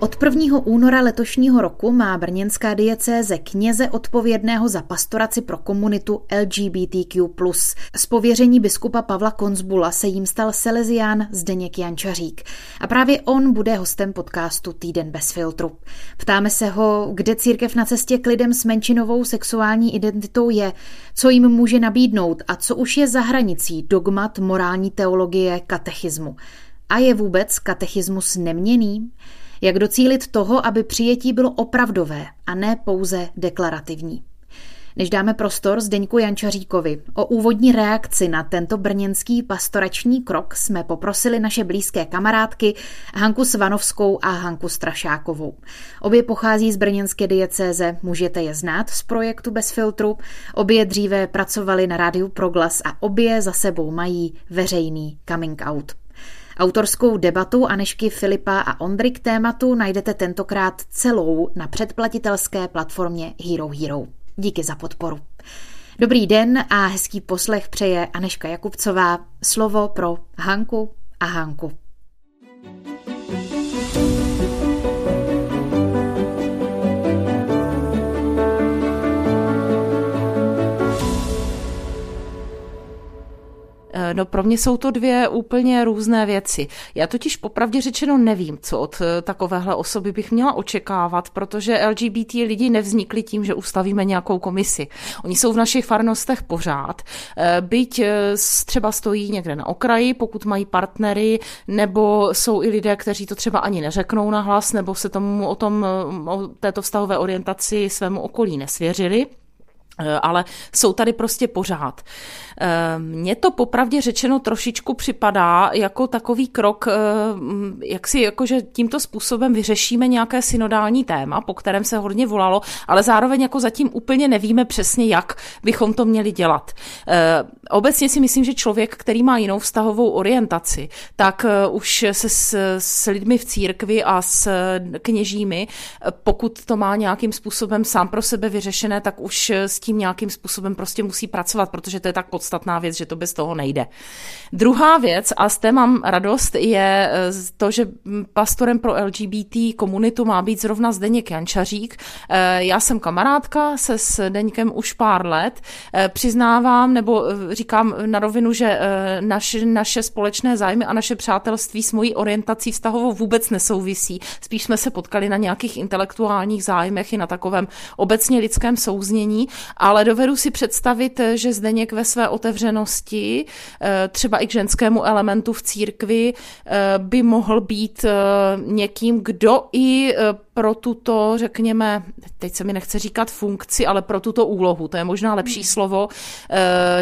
Od 1. února letošního roku má brněnská diecéze kněze odpovědného za pastoraci pro komunitu LGBTQ+. Z pověření biskupa Pavla Konzbula se jim stal Selezián Zdeněk Jančařík. A právě on bude hostem podcastu Týden bez filtru. Ptáme se ho, kde církev na cestě k lidem s menšinovou sexuální identitou je, co jim může nabídnout a co už je za hranicí dogmat morální teologie katechismu. A je vůbec katechismus neměný? Jak docílit toho, aby přijetí bylo opravdové a ne pouze deklarativní. Než dáme prostor Zdeňku Jančaříkovi o úvodní reakci na tento brněnský pastorační krok, jsme poprosili naše blízké kamarádky Hanku Svanovskou a Hanku Strašákovou. Obě pochází z brněnské diecéze, můžete je znát z projektu Bez filtru. Obě dříve pracovali na rádiu Proglas a obě za sebou mají veřejný coming out. Autorskou debatu Anešky Filipa a Ondry k tématu najdete tentokrát celou na předplatitelské platformě Hero Hero. Díky za podporu. Dobrý den a hezký poslech přeje Aneška Jakubcová. Slovo pro Hanku a Hanku. Eh, no pro mě jsou to dvě úplně různé věci. Já totiž popravdě řečeno nevím, co od eh, takovéhle osoby bych měla očekávat, protože LGBT lidi nevznikli tím, že ustavíme nějakou komisi. Oni jsou v našich farnostech pořád. Eh, byť třeba stojí někde na okraji, pokud mají partnery, nebo jsou i lidé, kteří to třeba ani neřeknou na hlas, nebo se tomu o tom, o této vztahové orientaci svému okolí nesvěřili ale jsou tady prostě pořád. Ehm, mně to popravdě řečeno trošičku připadá jako takový krok, ehm, jak si jakože tímto způsobem vyřešíme nějaké synodální téma, po kterém se hodně volalo, ale zároveň jako zatím úplně nevíme přesně, jak bychom to měli dělat. Ehm, obecně si myslím, že člověk, který má jinou vztahovou orientaci, tak eh, už se s, s lidmi v církvi a s kněžími, pokud to má nějakým způsobem sám pro sebe vyřešené, tak už s tím nějakým způsobem prostě musí pracovat, protože to je tak podstatné podstatná věc, že to bez toho nejde. Druhá věc, a z té mám radost, je eh, to, že pastorem pro LGBT komunitu má být zrovna Zdeněk Jančařík. Eh, já jsem kamarádka se s Deňkem už pár let. Eh, přiznávám, nebo říkám na rovinu, že naše, naše společné zájmy a naše přátelství s mojí orientací vztahovou vůbec nesouvisí. Spíš jsme se potkali na nějakých intelektuálních zájmech i na takovém obecně lidském souznění, ale dovedu si představit, že Zdeněk ve své otevřenosti, eh, třeba i k ženskému elementu v církvi, eh, by mohl být eh, někým, kdo i pro tuto, řekněme, teď se mi nechce říkat funkci, ale pro tuto úlohu, to je možná lepší hmm. slovo,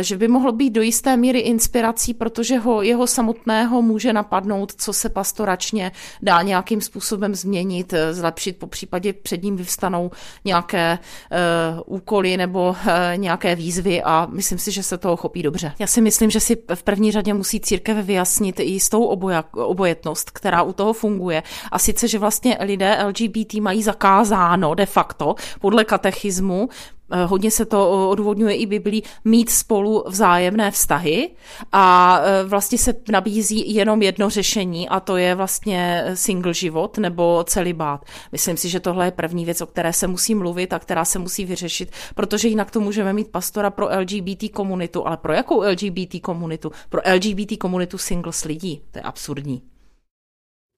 že by mohl být do jisté míry inspirací, protože ho, jeho samotného může napadnout, co se pastoračně dá nějakým způsobem změnit, zlepšit, po případě před ním vyvstanou nějaké uh, úkoly nebo nějaké výzvy a myslím si, že se toho chopí dobře. Já si myslím, že si v první řadě musí církev vyjasnit i jistou oboja, obojetnost, která u toho funguje. A sice, že vlastně lidé LGBT mají zakázáno de facto podle katechismu Eh, hodně se to odůvodňuje i Biblí, mít spolu vzájemné vztahy a eh, vlastně se nabízí jenom jedno řešení a to je vlastně single život nebo celibát. Myslím si, že tohle je první věc, o které se musí mluvit a která se musí vyřešit, protože jinak to můžeme mít pastora pro LGBT komunitu, ale pro jakou LGBT komunitu? Pro LGBT komunitu singles lidí. To je absurdní.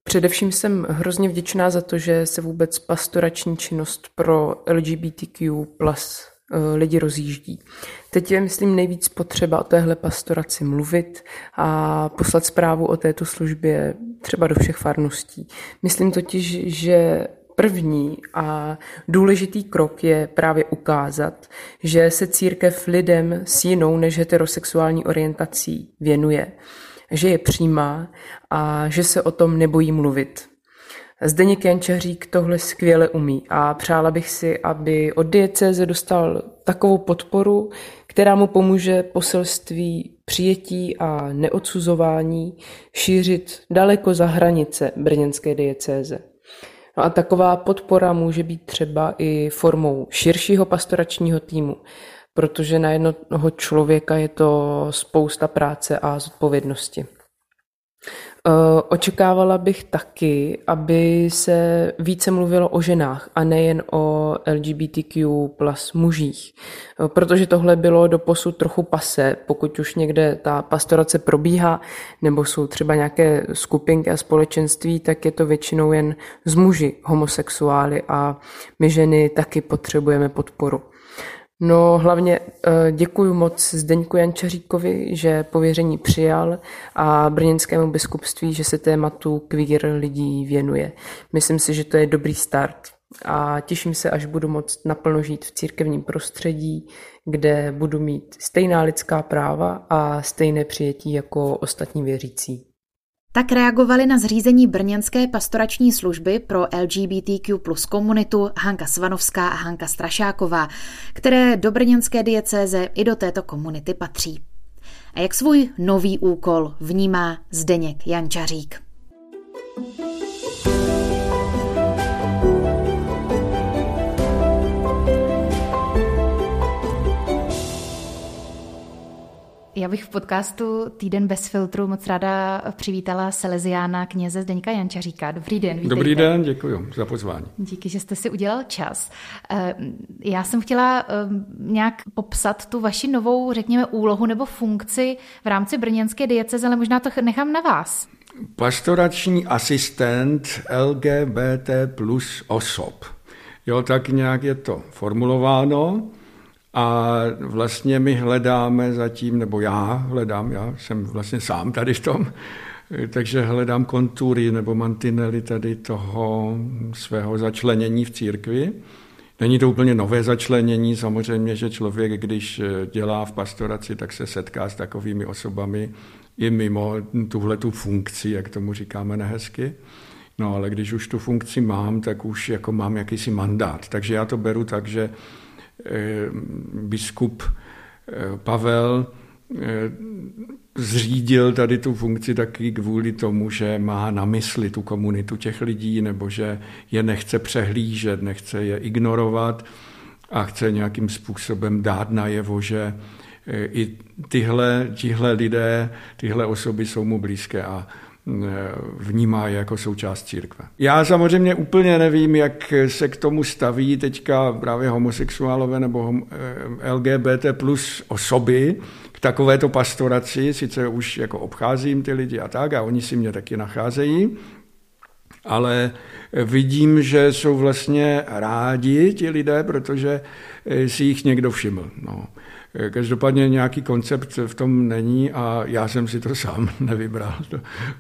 Především jsem hrozně vděčná za to, že se vůbec pastorační činnost pro LGBTQ plus eh, lidi rozjíždí. Teď je, myslím, nejvíc potřeba o téhle pastoraci mluvit a poslat zprávu o této službě třeba do všech farností. Myslím totiž, že první a důležitý krok je právě ukázat, že se církev lidem s jinou než heterosexuální orientací věnuje že je přijímá a že se o tom nebojí mluvit. Zdeněk Jančařík tohle skvěle umí a přála bych si, aby od diecéze dostal takovou podporu, která mu pomůže poselství přijetí a neodsuzování šířit daleko za hranice brněnské diecéze. No a taková podpora může být třeba i formou širšího pastoračního týmu, protože na jednoho člověka je to spousta práce a zodpovědnosti. Eh, očekávala bych taky, aby se více mluvilo o ženách a nejen o LGBTQ plus mužích, eh, protože tohle bylo do posud trochu pase, pokud už někde ta pastorace probíhá, nebo jsou třeba nějaké skupinky a společenství, tak je to většinou jen z muži homosexuály a my ženy taky potřebujeme podporu. No hlavně eh, děkuji moc Zdeňku Jančaříkovi, že pověření přijal a brněnskému biskupství, že se tématu queer lidí věnuje. Myslím si, že to je dobrý start a těším se, až budu moct naplno žít v církevním prostředí, kde budu mít stejná lidská práva a stejné přijetí jako ostatní věřící. Tak reagovali na zřízení brněnské pastorační služby pro LGBTQ plus komunitu Hanka Svanovská a Hanka Strašáková, které do brněnské diecéze i do této komunity patří. A jak svůj nový úkol vnímá Zdeněk Jančařík. Já bych v podcastu Týden bez filtru moc ráda přivítala Seleziána kněze Zdeňka Jančaříka. Dobrý den, vítejte. Dobrý den, děkuji za pozvání. Díky, že jste si udělal čas. Eh, já jsem chtěla eh, nějak popsat tu vaši novou, řekněme, úlohu nebo funkci v rámci brněnské dieceze, ale možná to nechám na vás. Pastorační asistent LGBT plus osob. Jo, tak nějak je to formulováno. A vlastně my hledáme zatím, nebo já hledám, já jsem vlastně sám tady v tom, takže hledám kontury nebo mantinely tady toho svého začlenění v církvi. Není to úplně nové začlenění, samozřejmě, že člověk, když dělá v pastoraci, tak se setká s takovými osobami i mimo tuhle tu funkci, jak tomu říkáme nehezky. No ale když už tu funkci mám, tak už jako mám jakýsi mandát. Takže já to beru tak, že biskup eh, Pavel eh, zřídil tady tu funkci taky kvůli tomu, že má na mysli tu komunitu těch lidí, nebo že je nechce přehlížet, nechce je ignorovat a chce nějakým způsobem dát najevo, že i tyhle, tihle lidé, tyhle osoby jsou mu blízké. A vnímá je jako součást církve. Já samozřejmě úplně nevím, jak se k tomu staví teďka právě homosexuálové nebo eh, LGBT plus osoby k takovéto pastoraci, sice už jako obcházím ty lidi a tak a oni si mě taky nacházejí, ale vidím, že jsou vlastně rádi ti lidé, protože si jich někdo všiml. No. Každopádně nějaký koncept v tom není a já jsem si to sám nevybral.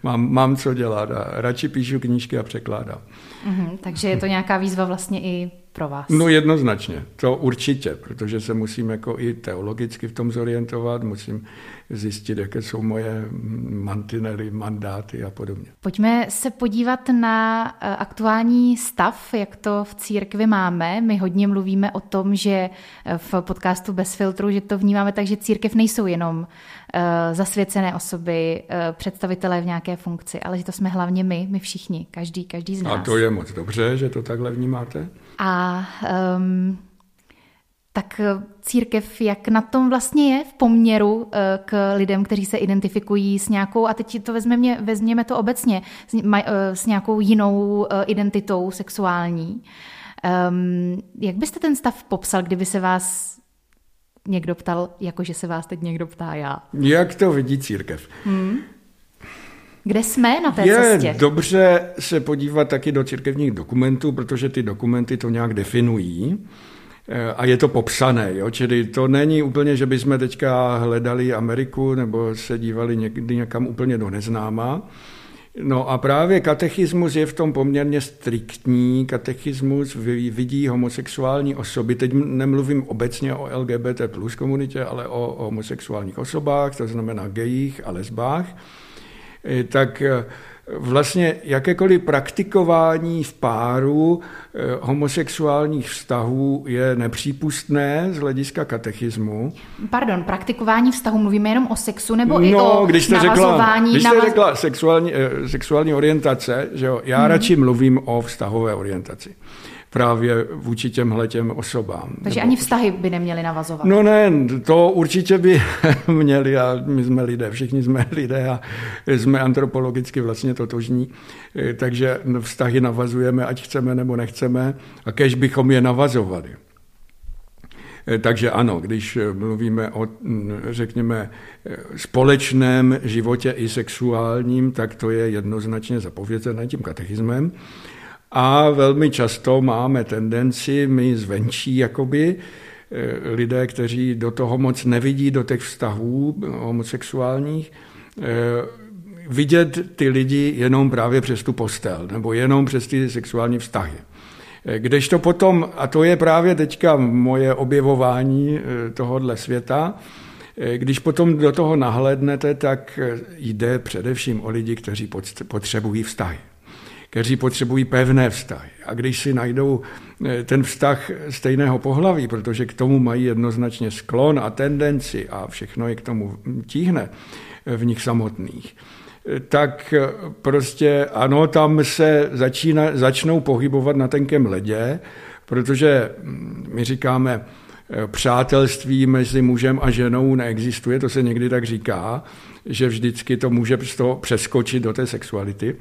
Mám, mám co dělat a radši píšu knížky a překládám. Mm-hmm, takže je to nějaká výzva vlastně i pro vás? No jednoznačně, to určitě, protože se musím jako i teologicky v tom zorientovat, musím zjistit, jaké jsou moje mantinely, mandáty a podobně. Pojďme se podívat na eh, aktuální stav, jak to v církvi máme. My hodně mluvíme o tom, že eh, v podcastu Bez filtru, že to vnímáme tak, že církev nejsou jenom uh, zasvěcené osoby, představitelé v nějaké funkci, ale že to jsme hlavně my, my všichni, každý, každý z nás. A to je moc dobře, že to takhle vnímáte. A um, tak eh, církev, jak na tom vlastně je v poměru eh, k lidem, kteří se identifikují s nějakou, a teď to vezmeme, vezměme to obecně, s, eh, s nějakou jinou identitou sexuální. Um, jak byste ten stav popsal, kdyby se vás někdo ptal, jakože se vás teď někdo ptá já? Jak to vidí církev? Hmm. Kde jsme na té je cestě? Je dobře se podívat taky do církevních dokumentů, protože ty dokumenty to nějak definují a je to popsané, jo? čili to není úplně, že bychom teďka hledali Ameriku nebo se dívali někdy někam úplně do neznáma. No a právě katechismus je v tom poměrně striktní. Katechismus vidí homosexuální osoby, teď nemluvím obecně o LGBT plus komunitě, ale o homosexuálních osobách, to znamená gejích a lesbách, tak vlastně jakékoliv praktikování v páru eh, homosexuálních vztahů je nepřípustné z hlediska katechismu. Pardon, praktikování vztahu mluvíme jenom o sexu nebo no, i o když jste navazování? Řekla, když jste navaz... řekla sexuální, eh, sexuální orientace, že jo, já hmm. radši mluvím o vztahové orientaci právě vůči těmhle těm osobám. Takže nebo... ani vztahy by neměly navazovat? No ne, to určitě by měli a my jsme lidé, všichni jsme lidé a jsme antropologicky vlastně totožní, eh, takže vztahy navazujeme, ať chceme nebo nechceme a kež bychom je navazovali. Eh, takže ano, když mluvíme o, řekněme, eh, společném životě i sexuálním, tak to je jednoznačně zapovězené tím katechismem. A velmi často máme tendenci, my zvenčí jakoby, eh, lidé, kteří do toho moc nevidí, do těch vztahů homosexuálních, eh, vidět ty lidi jenom právě přes tu postel, nebo jenom přes ty sexuální vztahy. Eh, kdežto potom, a to je právě teďka moje objevování tohohle světa, když potom do toho nahlédnete, tak jde především o lidi, kteří potřebují vztahy kteří potřebují pevné vztahy. A když si najdou eh, ten vztah stejného pohlaví, protože k tomu mají jednoznačně sklon a tendenci a všechno je k tomu tíhne eh, v nich samotných, eh, tak prostě ano, tam se začína, začnou pohybovat na tenkém ledě, protože hm, my říkáme, přátelství mezi mužem a ženou neexistuje, to se někdy tak říká, že vždycky to může z toho přeskočit do té sexuality.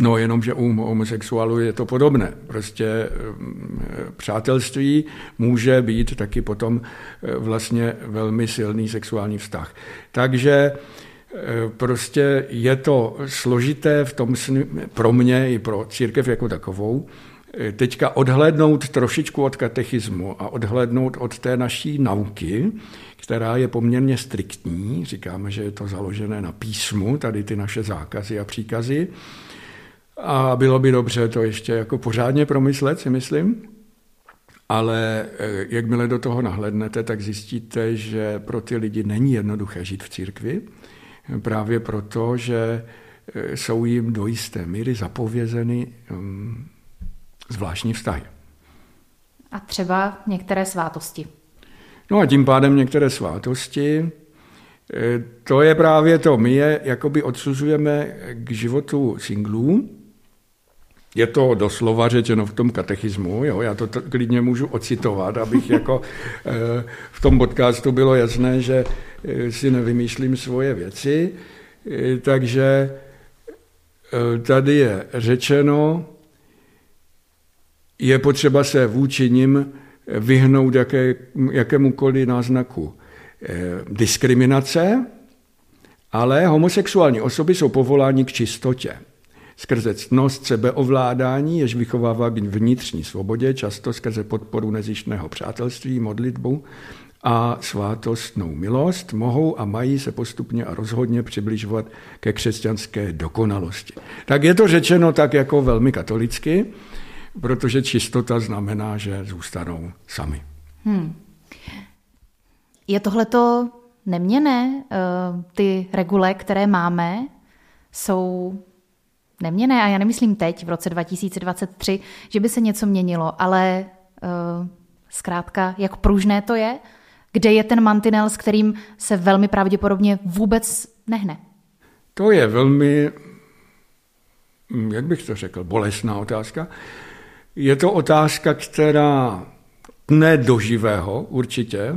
No jenom, že u homosexuálů je to podobné. Prostě mm, přátelství může být taky potom e, vlastně velmi silný sexuální vztah. Takže e, prostě je to složité v tom pro mě i pro církev jako takovou, teďka odhlédnout trošičku od katechismu a odhlédnout od té naší nauky, která je poměrně striktní, říkáme, že je to založené na písmu, tady ty naše zákazy a příkazy, a bylo by dobře to ještě jako pořádně promyslet, si myslím. Ale eh, jakmile do toho nahlednete, tak zjistíte, že pro ty lidi není jednoduché žít v církvi, právě proto, že eh, jsou jim do jisté míry zapovězeny um, zvláštní vztahy. A třeba některé svátosti. No a tím pádem některé svátosti. Eh, to je právě to. My je jakoby odsuzujeme k životu singlů, je to doslova řečeno v tom katechismu, jo, já to t- klidně můžu ocitovat, abych jako e, v tom podcastu bylo jasné, že e, si nevymýšlím svoje věci. E, takže tady je řečeno, je potřeba se vůči nim vyhnout jaké, jakémukoliv náznaku diskriminace, ale homosexuální osoby jsou povoláni k čistotě skrze ctnost sebeovládání, jež vychovává k vnitřní svobodě, často skrze podporu nezištného přátelství, modlitbu a svátostnou milost, mohou a mají se postupně a rozhodně přibližovat ke křesťanské dokonalosti. Tak je to řečeno tak jako velmi katolicky, protože čistota znamená, že zůstanou sami. Hmm. Je tohleto neměné? Eh, ty regule, které máme, jsou neměné, a já nemyslím teď, v roce 2023, že by se něco měnilo, ale uh, zkrátka, jak pružné to je, kde je ten mantinel, s kterým se velmi pravděpodobně vůbec nehne? To je velmi, jak bych to řekl, bolestná otázka. Je to otázka, která ne do živého určitě,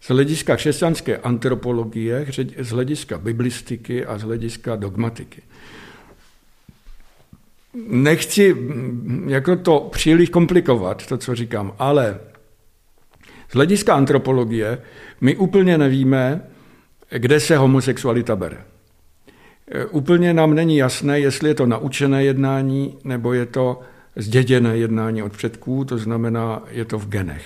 z hlediska křesťanské antropologie, z hlediska biblistiky a z hlediska dogmatiky nechci jako to příliš komplikovat, to, co říkám, ale z hlediska antropologie my úplně nevíme, kde se homosexualita bere. E, úplně nám není jasné, jestli je to naučené jednání, nebo je to zděděné jednání od předků, to znamená, je to v genech.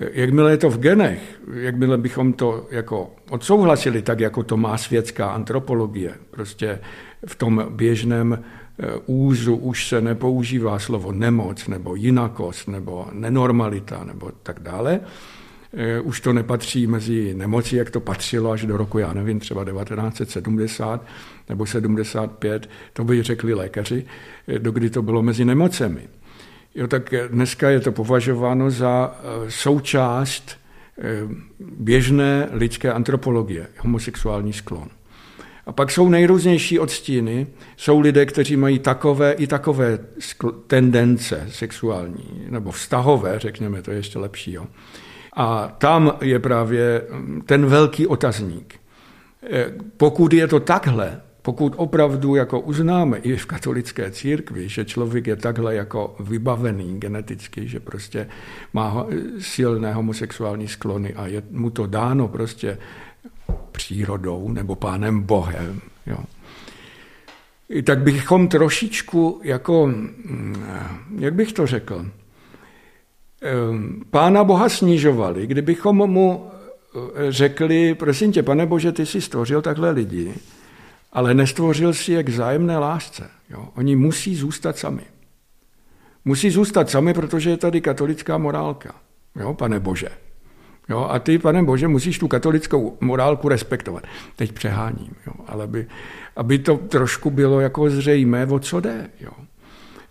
E, jakmile je to v genech, jakmile bychom to jako odsouhlasili, tak jako to má světská antropologie, prostě v tom běžném úzu už se nepoužívá slovo nemoc nebo jinakost nebo nenormalita nebo tak dále, Eh, už to nepatří mezi nemoci, jak to patřilo až do roku, já nevím, třeba 1970 nebo 75, to by řekli lékaři, eh, dokdy to bylo mezi nemocemi. Jo, tak dneska je to považováno za eh, součást běžné lidské antropologie, homosexuální sklon. A pak jsou nejrůznější odstíny. Jsou lidé, kteří mají takové i takové tendence sexuální, nebo vztahové, řekněme, to je ještě lepší. Jo. A tam je právě mm, ten velký otazník. E, pokud je to takhle, pokud opravdu jako uznáme i v katolické církvi, že člověk je takhle jako vybavený geneticky, že prostě má silné homosexuální sklony a je mu to dáno prostě přírodou nebo pánem Bohem, jo. tak bychom trošičku jako, mm, jak bych to řekl, pána Boha snižovali, kdybychom mu eh, řekli, prosím tě, pane Bože, ty jsi stvořil takhle lidi, ale nestvořil si je k zájemné lásce. Jo? Oni musí zůstat sami. Musí zůstat sami, protože je tady katolická morálka. Jo, pane Bože. Jo, a ty, pane Bože, musíš tu katolickou morálku respektovat. Teď přeháním, jo, ale aby, aby to trošku bylo jako zřejmé, o co jde. Jo.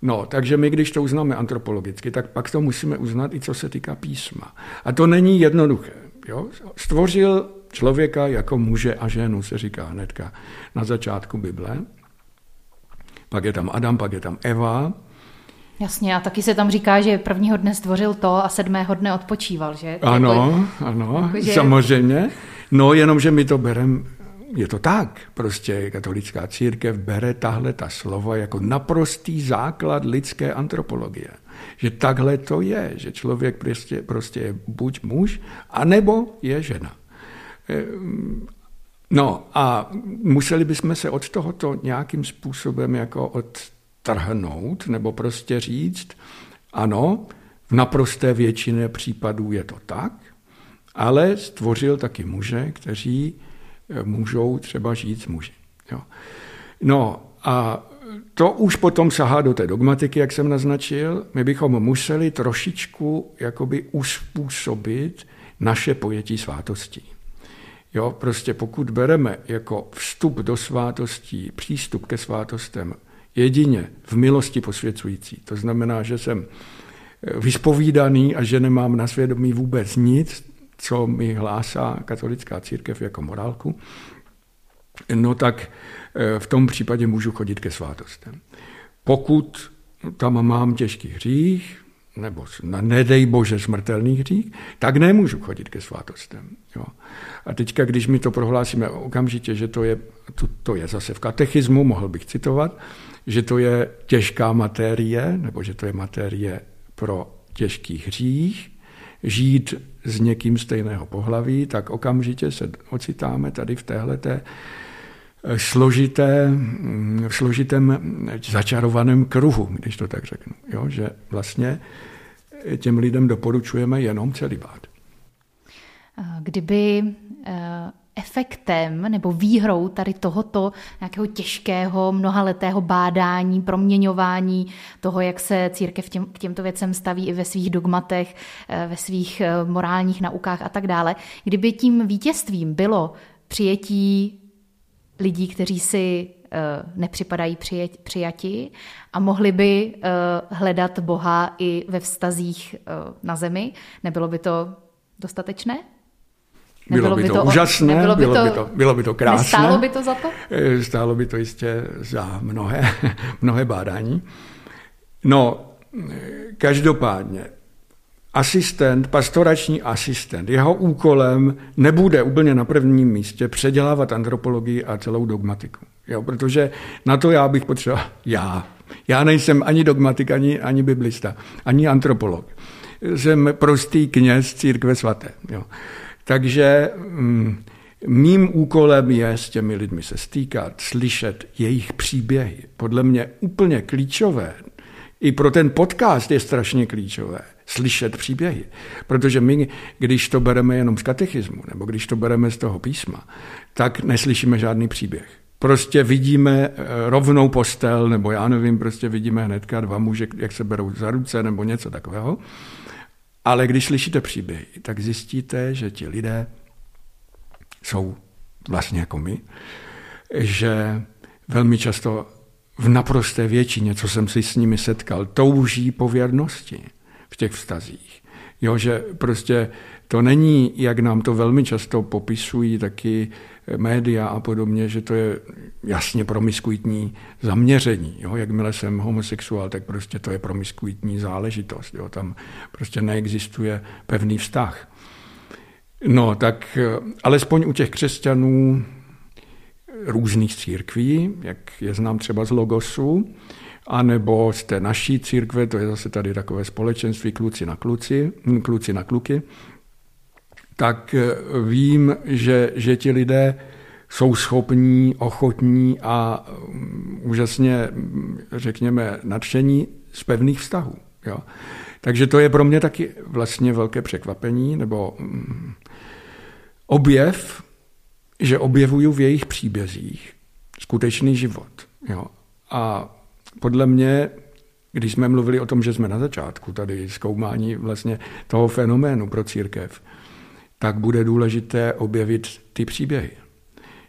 No, takže my, když to uznáme antropologicky, tak pak to musíme uznat i co se týká písma. A to není jednoduché. Jo? Stvořil člověka jako muže a ženu, se říká hnedka na začátku Bible. Pak je tam Adam, pak je tam Eva. Jasně, a taky se tam říká, že prvního dne stvořil to a sedmého dne odpočíval, že? Ano, jako, ano, jako, že... samozřejmě. No, jenom, že my to bereme je to tak. Prostě katolická církev bere tahle ta slova jako naprostý základ lidské antropologie. Že takhle to je, že člověk prostě, prostě je buď muž, anebo je žena. Ehm, no a museli bychom se od tohoto nějakým způsobem jako odtrhnout, nebo prostě říct, ano, v naprosté většině případů je to tak, ale stvořil taky muže, kteří můžou třeba žít s muži. Jo. No a to už potom sahá do té dogmatiky, jak jsem naznačil. My bychom museli trošičku jakoby uspůsobit naše pojetí svátostí. Jo, prostě pokud bereme jako vstup do svátostí, přístup ke svátostem jedině v milosti posvěcující, to znamená, že jsem vyspovídaný a že nemám na svědomí vůbec nic, co mi hlásá katolická církev jako morálku, no tak eh, v tom případě můžu chodit ke svátostem. Pokud tam mám těžký hřích, nebo nedej bože smrtelný hřích, tak nemůžu chodit ke svátostem. Jo. A teďka, když mi to prohlásíme okamžitě, že to je, to, to je zase v katechismu, mohl bych citovat, že to je těžká materie, nebo že to je materie pro těžký hřích, žít s někým stejného pohlaví, tak okamžitě se ocitáme tady v téhleté složité, v složitém začarovaném kruhu, když to tak řeknu. Jo? Že vlastně těm lidem doporučujeme jenom celibát. Kdyby eh, efektem nebo výhrou tady tohoto nějakého těžkého mnohaletého bádání, proměňování toho, jak se církev těm, k těmto věcem staví i ve svých dogmatech, eh, ve svých eh, morálních naukách a tak dále. Kdyby tím vítězstvím bylo přijetí lidí, kteří si eh, nepřipadají přijati a mohli by hledat Boha i ve vztazích na zemi, nebylo by to dostatečné? Bylo by to, to úžasné, bylo by, bylo, to, by to, bylo by to krásné. Stálo by to za to? Eh, stálo by to jistě za mnohé, mnohé bádání. No, každopádně, asistent, pastorační asistent, jeho úkolem nebude úplně na prvním místě předělávat antropologii a celou dogmatiku. Jo, protože na to já bych potřeboval, já, já nejsem ani dogmatik, ani, ani biblista, ani antropolog. Jsem prostý kněz církve svaté. Jo. Takže mm, mým úkolem je s těmi lidmi se stýkat, slyšet jejich příběhy. Podle mě úplně klíčové, i pro ten podcast je strašně klíčové, slyšet příběhy. Protože my, když to bereme jenom z katechismu, nebo když to bereme z toho písma, tak neslyšíme žádný příběh. Prostě vidíme eh, rovnou postel, nebo já nevím, prostě vidíme hnedka dva muže, jak se berou za ruce, nebo něco takového. Ale když slyšíte příběhy, tak zjistíte, že ti lidé jsou vlastně jako my, že velmi často v naprosté většině, co jsem si s nimi setkal, touží po věrnosti v těch vztazích. Jo, že prostě to není, jak nám to velmi často popisují taky média a podobně, že to je jasně promiskuitní zaměření. Jo? Jakmile jsem homosexuál, tak prostě to je promiskuitní záležitost. Jo? Tam prostě neexistuje pevný vztah. No, tak alespoň u těch křesťanů různých církví, jak je znám třeba z Logosu, anebo z té naší církve, to je zase tady takové společenství kluci na kluci, kluci na kluky, tak eh, vím, že, že ti lidé jsou schopní, ochotní a mm, úžasně, mm, řekněme, nadšení z pevných vztahů. Jo. Takže to je pro mě taky vlastně velké překvapení, nebo objev, že objevuju v jejich příbězích skutečný život. Jo. A podle mě, když jsme mluvili o tom, že jsme na začátku tady zkoumání vlastně toho fenoménu pro církev, tak bude důležité objevit ty příběhy.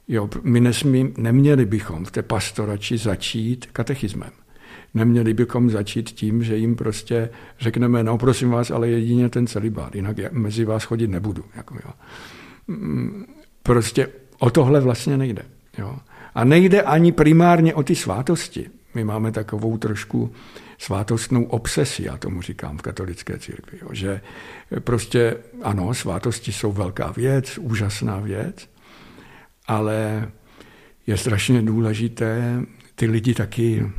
Jo, my nesmí, neměli bychom v té pastorači začít katechismem. Neměli bychom začít tím, že jim prostě řekneme, no prosím vás, ale jedině ten celibát, jinak já mezi vás chodit nebudu. Jako, jo. Mm, prostě o tohle vlastně nejde. Jo. A nejde ani primárně o ty svátosti. My máme takovou trošku svátostnou obsesi, já tomu říkám v katolické církvi, jo, že prostě ano, svátosti jsou velká věc, úžasná věc, ale je strašně důležité ty lidi taky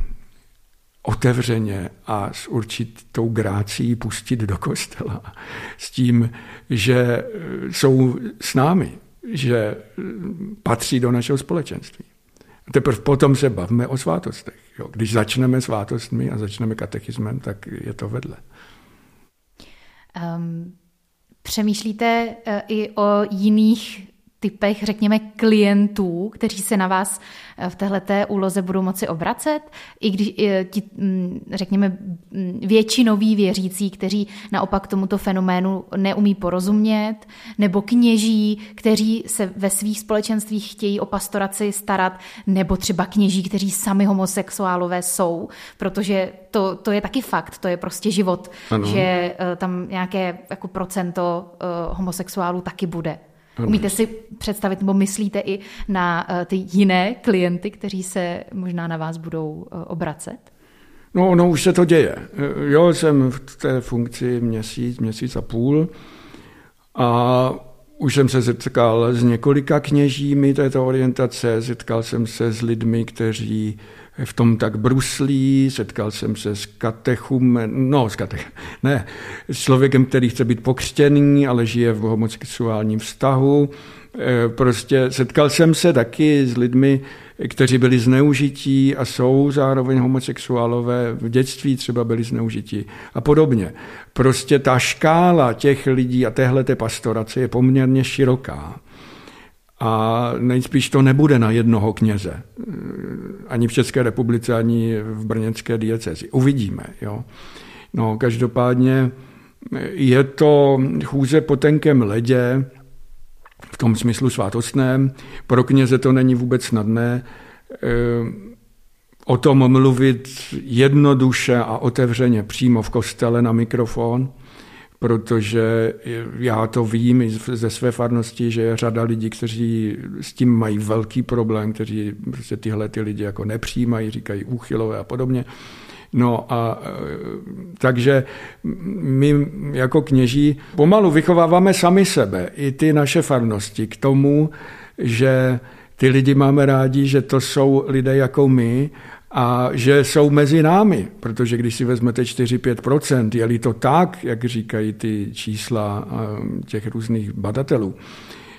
otevřeně a s určitou grácí pustit do kostela. S tím, že jsou s námi, že patří do našeho společenství. Teprve potom se bavíme o svátostech. Jo. Když začneme svátostmi a začneme katechismem, tak je to vedle. Um, přemýšlíte uh, i o jiných typech, řekněme, klientů, kteří se na vás eh, v téhleté úloze budou moci obracet, i když eh, ti, mm, řekněme, mm, většinoví věřící, kteří naopak tomuto fenoménu neumí porozumět, nebo kněží, kteří se ve svých společenstvích chtějí o pastoraci starat, nebo třeba kněží, kteří sami homosexuálové jsou, protože to, to je taky fakt, to je prostě život, ano. že eh, tam nějaké jako procento homosexuálů taky bude. Umíte si představit, nebo myslíte i na eh, ty jiné klienty, kteří se možná na vás budou eh, obracet? No, no už se to děje. Eh, jo, jsem v té funkci měsíc, měsíc a půl a už jsem se setkal s několika kněžími této orientace, setkal jsem se s lidmi, kteří v tom tak bruslí, setkal jsem se s katechum, no s katech, ne, s člověkem, který chce být pokřtěný, ale žije v homosexuálním vztahu. E, prostě setkal jsem se taky s lidmi, kteří byli zneužití a jsou zároveň homosexuálové, v dětství třeba byli zneužití a podobně. Prostě ta škála těch lidí a téhle pastorace je poměrně široká. A nejspíš to nebude na jednoho kněze. Ani v České republice, ani v brněnské diecezi. Uvidíme. Jo. No, každopádně je to chůze po tenkém ledě, v tom smyslu svátostném. Pro kněze to není vůbec snadné eh, o tom mluvit jednoduše a otevřeně přímo v kostele na mikrofon protože já to vím ze své farnosti, že je řada lidí, kteří s tím mají velký problém, kteří prostě tyhle ty lidi jako nepřijímají, říkají úchylové a podobně. No a e, takže my jako kněží pomalu vychováváme sami sebe, i ty naše farnosti k tomu, že ty lidi máme rádi, že to jsou lidé jako my a že jsou mezi námi, protože když si vezmete 4-5%, je-li to tak, jak říkají ty čísla těch různých badatelů,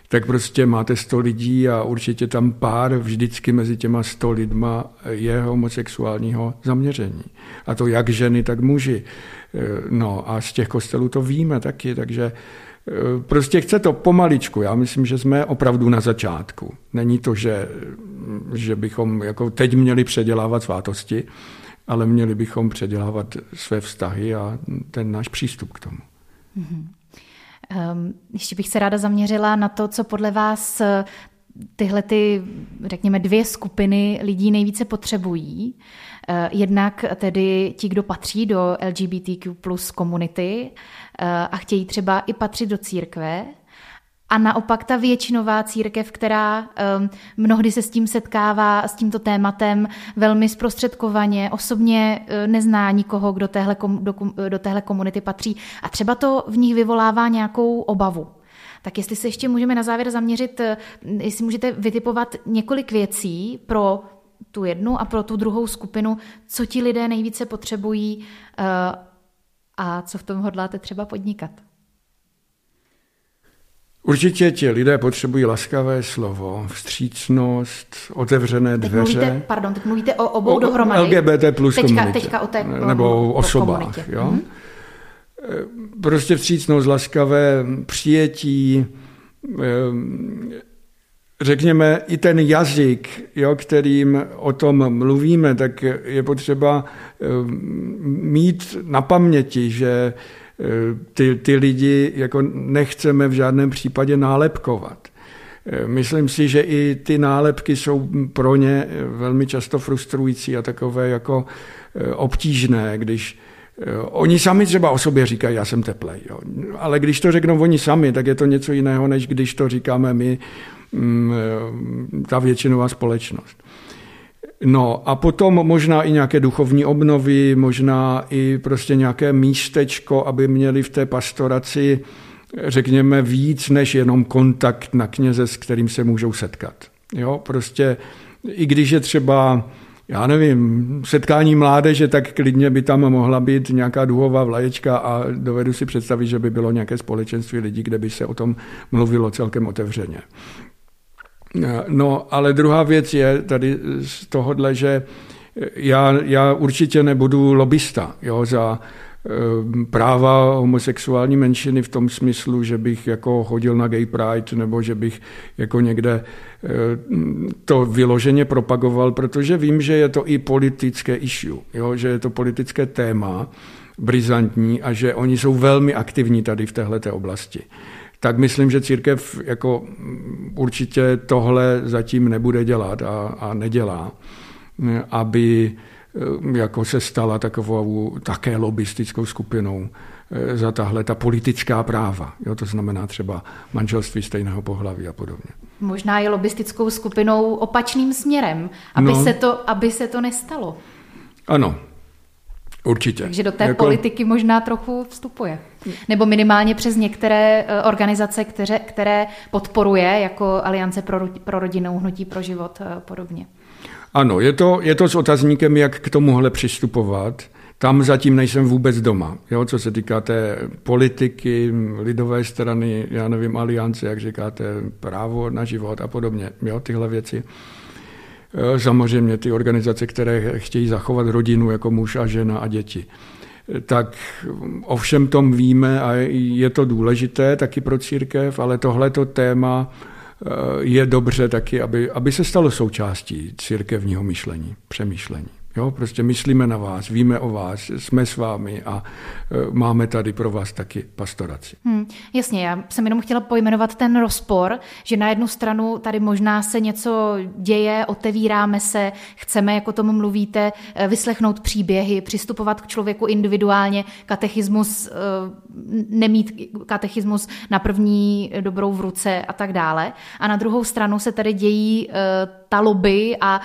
tak prostě máte 100 lidí a určitě tam pár vždycky mezi těma 100 lidma je homosexuálního zaměření. A to jak ženy, tak muži. E, no a z těch kostelů to víme taky, takže prostě chce to pomaličku. Já myslím, že jsme opravdu na začátku. Není to, že, že bychom jako teď měli předělávat svátosti, ale měli bychom předělávat své vztahy a ten náš přístup k tomu. Mm-hmm. Um, ještě bych se ráda zaměřila na to, co podle vás eh, tyhle ty, řekněme, dvě skupiny lidí nejvíce potřebují. Eh, jednak tedy ti, kdo patří do LGBTQ plus komunity eh, a chtějí třeba i patřit do církve, a naopak ta většinová církev, která um, mnohdy se s tím setkává, s tímto tématem velmi zprostředkovaně, osobně uh, nezná nikoho, kdo téhle, kom, do, do téhle komunity patří a třeba to v nich vyvolává nějakou obavu. Tak jestli se ještě můžeme na závěr zaměřit, jestli můžete vytipovat několik věcí pro tu jednu a pro tu druhou skupinu, co ti lidé nejvíce potřebují uh, a co v tom hodláte třeba podnikat. Určitě ti lidé potřebují laskavé slovo, vstřícnost, otevřené teď dveře. Mluvíte, pardon, teď mluvíte o obou o, dohromady. LGBT plus teďka, komunitě. Teďka o té Nebo o osobách. Jo? Mm-hmm. Prostě vstřícnost, laskavé přijetí, řekněme, i ten jazyk, jo, kterým o tom mluvíme, tak je potřeba ehm, mít na paměti, že ty, ty lidi jako nechceme v žádném případě nálepkovat. Myslím si, že i ty nálepky jsou pro ně velmi často frustrující a takové jako eh, obtížné, když eh, Oni sami třeba o sobě říkají, já jsem teplej, jo. ale když to řeknou oni sami, tak je to něco jiného, než když to říkáme my, mm, eh, ta většinová společnost. No a potom možná i nějaké duchovní obnovy, možná i prostě nějaké místečko, aby měli v té pastoraci, řekněme, víc než jenom kontakt na kněze, s kterým se můžou setkat. Jo, prostě i když je třeba, já nevím, setkání mládeže, tak klidně by tam mohla být nějaká duhová vlaječka a dovedu si představit, že by bylo nějaké společenství lidí, kde by se o tom mluvilo celkem otevřeně. No, ale druhá věc je tady z tohohle, že já, já určitě nebudu lobista jo, za práva homosexuální menšiny v tom smyslu, že bych jako chodil na gay pride nebo že bych jako někde eh, to vyloženě propagoval, protože vím, že je to i politické issue, jo, že je to politické téma brizantní a že oni jsou velmi aktivní tady v této oblasti. Tak myslím, že církev jako určitě tohle zatím nebude dělat a, a nedělá, aby eh, jako se stala takovou také lobistickou skupinou eh, za tahle ta politická práva. Jo, to znamená třeba manželství stejného pohlaví a podobně. Možná je lobistickou skupinou opačným směrem, aby, no. se, to, aby se to nestalo. Ano, Určitě. Takže do té jako... politiky možná trochu vstupuje. Nebo minimálně přes některé eh, organizace, které, které podporuje, jako Aliance pro, pro rodinnou hnutí pro život a eh, podobně. Ano, je to, je to s otazníkem, jak k tomuhle přistupovat. Tam zatím nejsem vůbec doma, jo, co se týká té politiky, lidové strany, já nevím, aliance, jak říkáte, právo na život a podobně, jo, tyhle věci. Eh, samozřejmě ty organizace, které chtějí zachovat rodinu jako muž a žena a děti. Tak o všem tom víme a je to důležité taky pro církev, ale tohleto téma je dobře taky, aby, aby se stalo součástí církevního myšlení, přemýšlení. Jo, prostě myslíme na vás, víme o vás, jsme s vámi a e, máme tady pro vás taky pastoraci. Hmm, jasně, já jsem jenom chtěla pojmenovat ten rozpor, že na jednu stranu tady možná se něco děje, otevíráme se, chceme, jako tomu mluvíte, e, vyslechnout příběhy, přistupovat k člověku individuálně, katechismus, e, nemít katechismus na první dobrou v ruce a tak dále. A na druhou stranu se tady dějí ta lobby a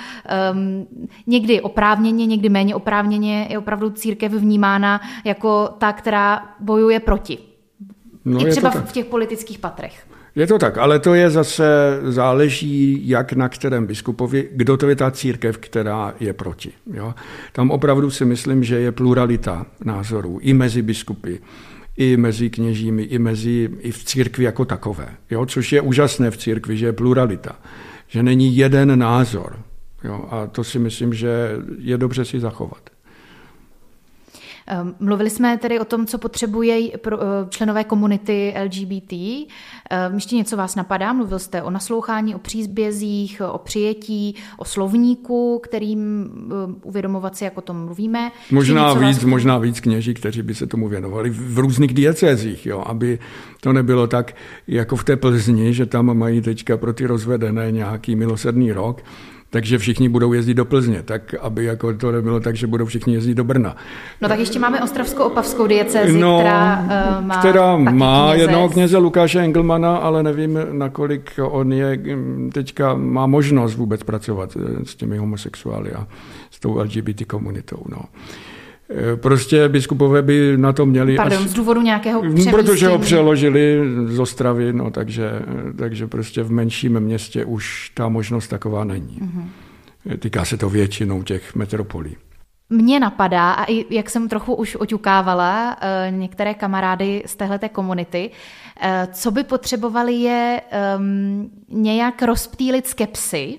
um, někdy oprávněně, někdy méně oprávněně je opravdu církev vnímána jako ta, která bojuje proti. No, I třeba v těch politických patrech. Je to tak, ale to je zase, záleží jak na kterém biskupovi, kdo to je ta církev, která je proti. Jo? Tam opravdu si myslím, že je pluralita názorů i mezi biskupy, i mezi kněžími, i, mezi, i v církvi jako takové. Jo? Což je úžasné v církvi, že je pluralita že není jeden názor. Jo, a to si myslím, že je dobře si zachovat. Ehm, mluvili jsme tedy o tom, co potřebují eh, členové komunity LGBT. Ehm, ještě něco vás napadá? Mluvil jste o naslouchání, o přízbězích, o přijetí, o slovníku, kterým eh, uvědomovat si, jak o tom mluvíme. Možná víc, vás... možná víc kněží, kteří by se tomu věnovali v různých diecézích, jo, aby to nebylo tak jako v té Plzni, že tam mají teďka pro ty rozvedené nějaký milosrdný rok, takže všichni budou jezdit do Plzně, tak aby jako to nebylo tak, že budou všichni jezdit do Brna. No tak ještě máme Ostravskou opavskou diecezi, no, která uh, má která má kněze. jednoho kněze Lukáše Engelmana, ale nevím, nakolik on je hm, teďka má možnost vůbec pracovat eh, s těmi homosexuály a s tou LGBT komunitou. No. Eh, prostě biskupové by na to měli... Pardon, až, z důvodu nějakého přemístění. Protože ho přeložili z Ostravy, no, takže, takže prostě v menším městě už ta možnost taková není. Mm-hmm. Týká se to většinou těch metropolí. Mně napadá, a i jak jsem trochu už oťukávala eh, některé kamarády z téhleté komunity, co by potřebovali je um, nějak rozptýlit skepsy,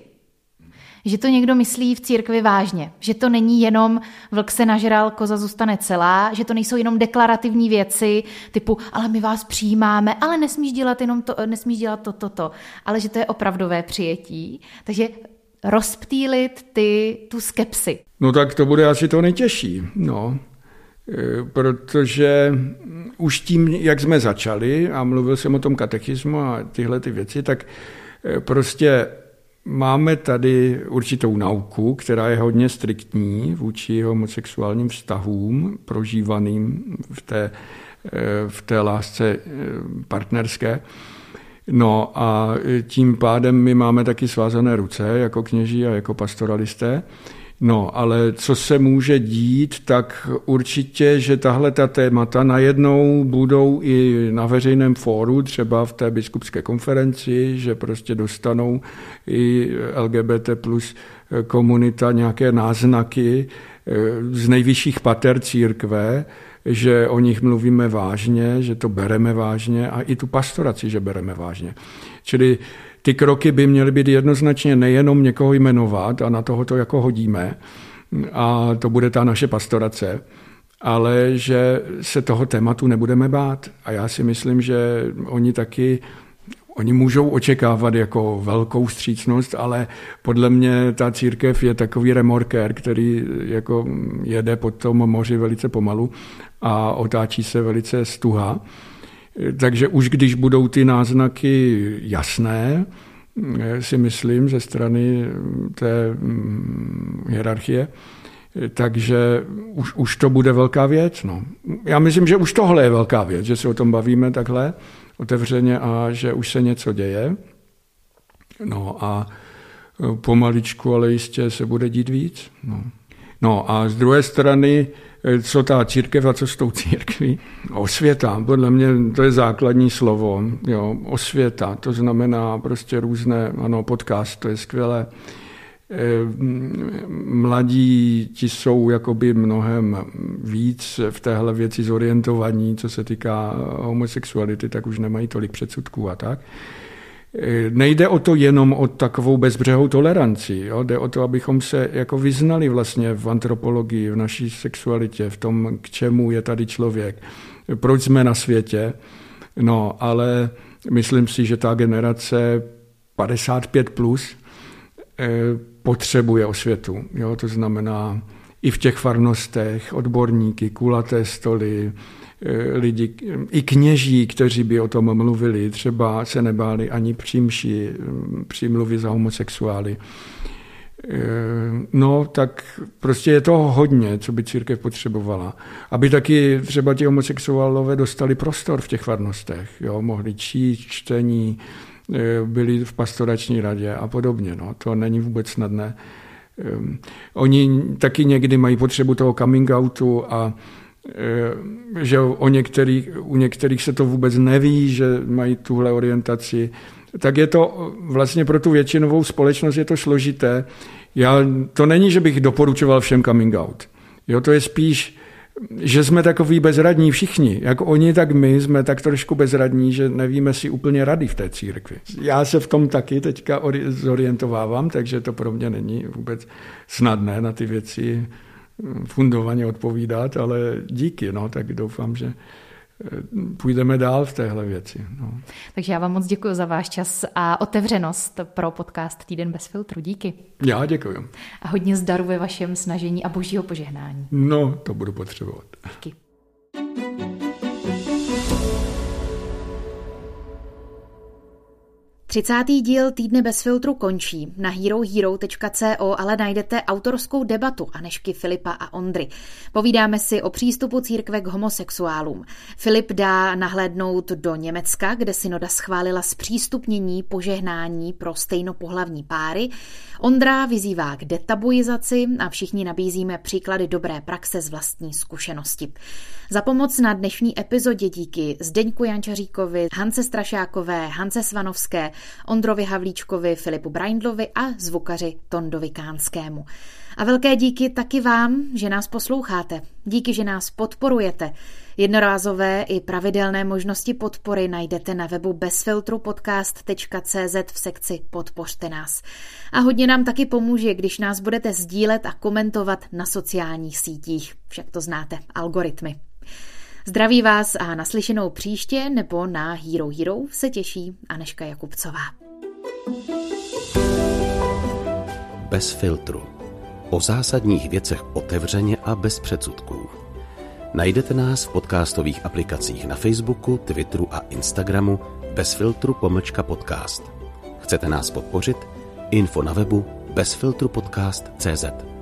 že to někdo myslí v církvi vážně, že to není jenom vlk se nažral, koza zůstane celá, že to nejsou jenom deklarativní věci typu, ale my vás přijímáme, ale nesmíš dělat jenom to, nesmíš dělat to, to, to, ale že to je opravdové přijetí. Takže rozptýlit ty, tu skepsi. No tak to bude asi to nejtěžší, no. E, protože už tím, jak jsme začali, a mluvil jsem o tom katechismu a tyhle ty věci, tak e, prostě Máme tady určitou nauku, která je hodně striktní vůči homosexuálním vztahům prožívaným v té, eh, v té lásce eh, partnerské. No a tím pádem my máme taky svázané ruce jako kněží a jako pastoralisté. No, ale co se může dít, tak určitě, že tahle ta témata najednou budou i na veřejném fóru, třeba v té biskupské konferenci, že prostě dostanou i LGBT plus komunita nějaké náznaky eh, z nejvyšších pater církve, že o nich mluvíme vážně, že to bereme vážně a i tu pastoraci, že bereme vážně. Čili ty kroky by měly být jednoznačně nejenom někoho jmenovat a na toho to jako hodíme, a to bude ta naše pastorace, ale že se toho tématu nebudeme bát. A já si myslím, že oni taky Oni můžou očekávat jako velkou střícnost, ale podle mě ta církev je takový remorker, který jako jede po tom moři velice pomalu a otáčí se velice stuha. Takže už když budou ty náznaky jasné, si myslím, ze strany té mm, hierarchie, takže už, už to bude velká věc. No. Já myslím, že už tohle je velká věc, že se o tom bavíme takhle otevřeně a že už se něco děje. No a pomaličku, ale jistě se bude dít víc. No. no a z druhé strany co ta církev a co s tou církví. Osvěta, podle mě to je základní slovo. Jo, osvěta, to znamená prostě různé, ano, podcast, to je skvělé. Eh, mladí ti jsou jakoby mnohem víc v téhle věci zorientovaní, co se týká homosexuality, tak už nemají tolik předsudků a tak. Nejde o to jenom o takovou bezbřehou toleranci, jo? jde o to, abychom se jako vyznali vlastně v antropologii, v naší sexualitě, v tom, k čemu je tady člověk, proč jsme na světě. No, ale myslím si, že ta generace 55 plus eh, potřebuje osvětu. Jo? To znamená i v těch farnostech, odborníky, kulaté stoly, lidi, i kněží, kteří by o tom mluvili, třeba se nebáli ani přímši mm, přimluvy za homosexuály. Eh, no, tak prostě je toho hodně, co by církev potřebovala. Aby taky třeba ti homosexuálové dostali prostor v těch farnostech, jo, mohli číst, čtení, eh, byli v pastorační radě a podobně. No, to není vůbec snadné. Oni taky někdy mají potřebu toho coming outu a Eh, že o některých, u některých se to vůbec neví, že mají tuhle orientaci, tak je to vlastně pro tu většinovou společnost je to složité. Já, to není, že bych doporučoval všem coming out. Jo, to je spíš, že jsme takový bezradní všichni. Jak oni, tak my jsme tak trošku bezradní, že nevíme si úplně rady v té církvi. Já se v tom taky teďka zorientovávám, takže to pro mě není vůbec snadné na ty věci fundovaně odpovídat, ale díky, no, tak doufám, že eh, půjdeme dál v téhle věci. No. Takže já vám moc děkuji za váš čas a otevřenost pro podcast Týden bez filtru. Díky. Já děkuji. A hodně zdaru ve vašem snažení a božího požehnání. No, to budu potřebovat. Díky. Třicátý díl Týdne bez filtru končí. Na herohero.co ale najdete autorskou debatu Anešky Filipa a Ondry. Povídáme si o přístupu církve k homosexuálům. Filip dá nahlédnout do Německa, kde synoda schválila zpřístupnění požehnání pro stejnopohlavní páry. Ondra vyzývá k detabuizaci a všichni nabízíme příklady dobré praxe z vlastní zkušenosti. Za pomoc na dnešní epizodě díky Zdeňku Jančaříkovi, Hance Strašákové, Hance Svanovské, Ondrovi Havlíčkovi, Filipu Braindlovi a zvukaři Tondovi Kánskému. A velké díky taky vám, že nás posloucháte. Díky, že nás podporujete. Jednorázové i pravidelné možnosti podpory najdete na webu bezfiltrupodcast.cz v sekci Podpořte nás. A hodně nám taky pomůže, když nás budete sdílet a komentovat na sociálních sítích. Však to znáte, algoritmy. Zdraví vás a naslyšenou příště nebo na Hero Hero se těší Aneška Jakubcová. Bez filtru. O zásadních věcech otevřeně a bez předsudků. Najdete nás v podcastových aplikacích na Facebooku, Twitteru a Instagramu bez filtru pomlčka podcast. Chcete nás podpořit? Info na webu bezfiltrupodcast.cz